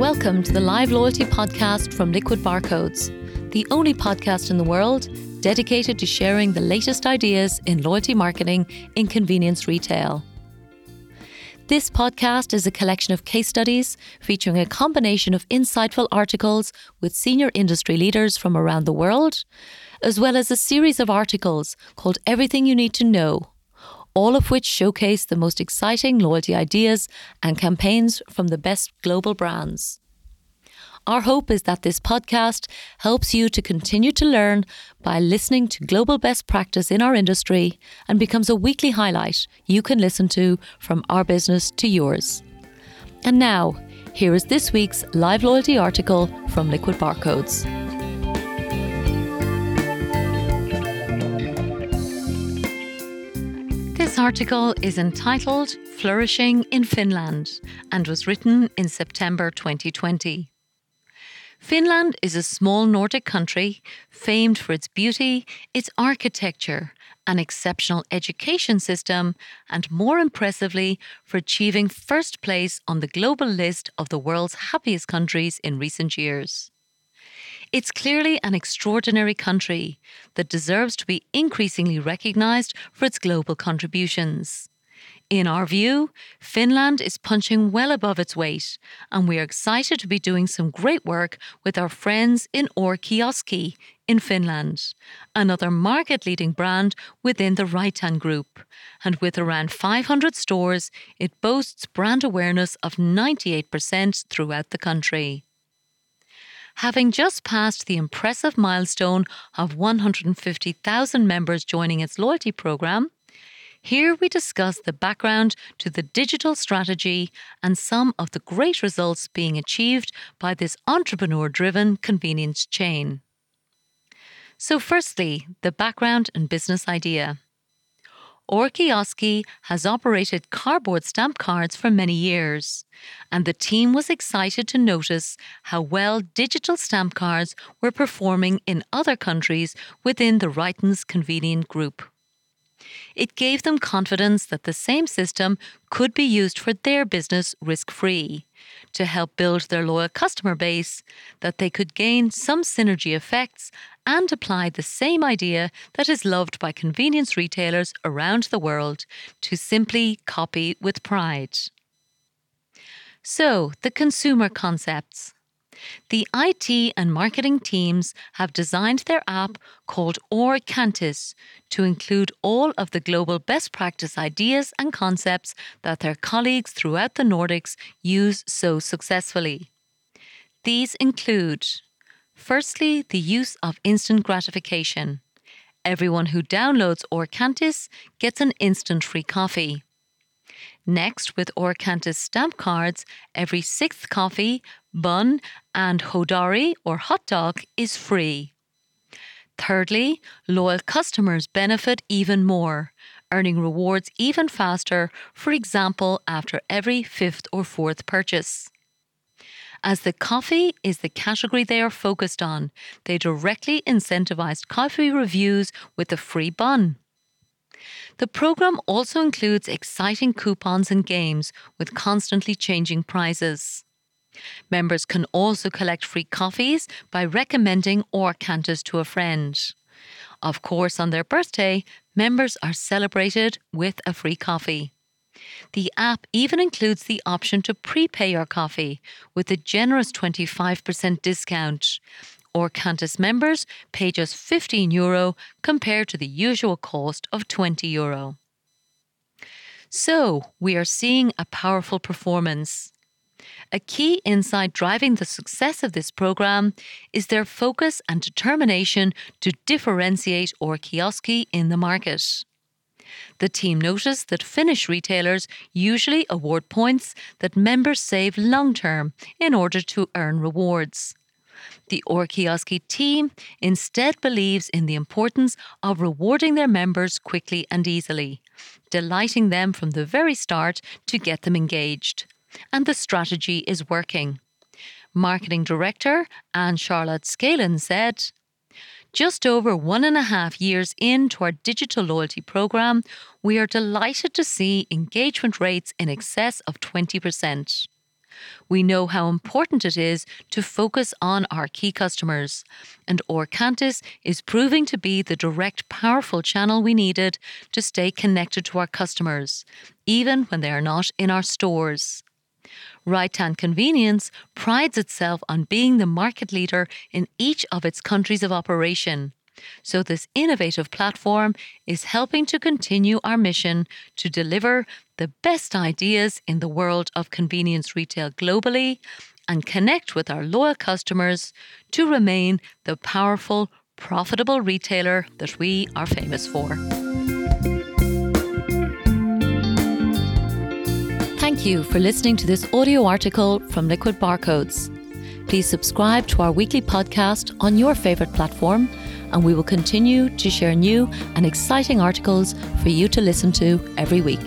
Welcome to the Live Loyalty Podcast from Liquid Barcodes, the only podcast in the world dedicated to sharing the latest ideas in loyalty marketing in convenience retail. This podcast is a collection of case studies featuring a combination of insightful articles with senior industry leaders from around the world, as well as a series of articles called Everything You Need to Know, all of which showcase the most exciting loyalty ideas and campaigns from the best global brands. Our hope is that this podcast helps you to continue to learn by listening to global best practice in our industry and becomes a weekly highlight you can listen to from our business to yours. And now, here is this week's live loyalty article from Liquid Barcodes. This article is entitled Flourishing in Finland and was written in September 2020. Finland is a small Nordic country famed for its beauty, its architecture, an exceptional education system, and more impressively, for achieving first place on the global list of the world's happiest countries in recent years. It's clearly an extraordinary country that deserves to be increasingly recognised for its global contributions. In our view, Finland is punching well above its weight, and we are excited to be doing some great work with our friends in R-kioski in Finland, another market leading brand within the Reitan Group. And with around 500 stores, it boasts brand awareness of 98% throughout the country having just passed the impressive milestone of 150,000 members joining its loyalty program, here we discuss the background to the digital strategy and some of the great results being achieved by this entrepreneur driven convenience chain. So, firstly, the background and business idea. R-kioski has operated cardboard stamp cards for many years, and the team was excited to notice how well digital stamp cards were performing in other countries within the Reitan's Convenient Group. It gave them confidence that the same system could be used for their business risk free to help build their loyal customer base, that they could gain some synergy effects and apply the same idea that is loved by convenience retailers around the world to simply copy with pride. So, the consumer concepts. The IT and marketing teams have designed their app called Orcantis to include all of the global best practice ideas and concepts that their colleagues throughout the Nordics use so successfully. These include firstly, the use of instant gratification. Everyone who downloads Orcantis gets an instant free coffee. Next, with Orcantis stamp cards, every sixth coffee, bun, and hodari or hot dog is free. Thirdly, loyal customers benefit even more, earning rewards even faster, for example, after every fifth or fourth purchase. As the coffee is the category they are focused on, they directly incentivized coffee reviews with a free bun. The program also includes exciting coupons and games with constantly changing prizes. Members can also collect free coffees by recommending Orcantis to a friend. Of course, on their birthday, members are celebrated with a free coffee. The app even includes the option to prepay your coffee with a generous 25% discount, Orcantis members pay just 15 euro compared to the usual cost of 20 euro. So, we are seeing a powerful performance. A key insight driving the success of this program is their focus and determination to differentiate R-kioski in the market. The team noticed that Finnish retailers usually award points that members save long term in order to earn rewards. The R-kioski team instead believes in the importance of rewarding their members quickly and easily, delighting them from the very start to get them engaged. And the strategy is working. Marketing Director Anne Charlotte Scalen said, just over one and a half years into our digital loyalty program, we are delighted to see engagement rates in excess of 20%. We know how important it is to focus on our key customers, and Orcantis is proving to be the direct, powerful channel we needed to stay connected to our customers, even when they are not in our stores. Reitan Convenience prides itself on being the market leader in each of its countries of operation. So, this innovative platform is helping to continue our mission to deliver the best ideas in the world of convenience retail globally and connect with our loyal customers to remain the powerful, profitable retailer that we are famous for. Thank you for listening to this audio article from Liquid Barcodes. Please subscribe to our weekly podcast on your favourite platform and we will continue to share new and exciting articles for you to listen to every week.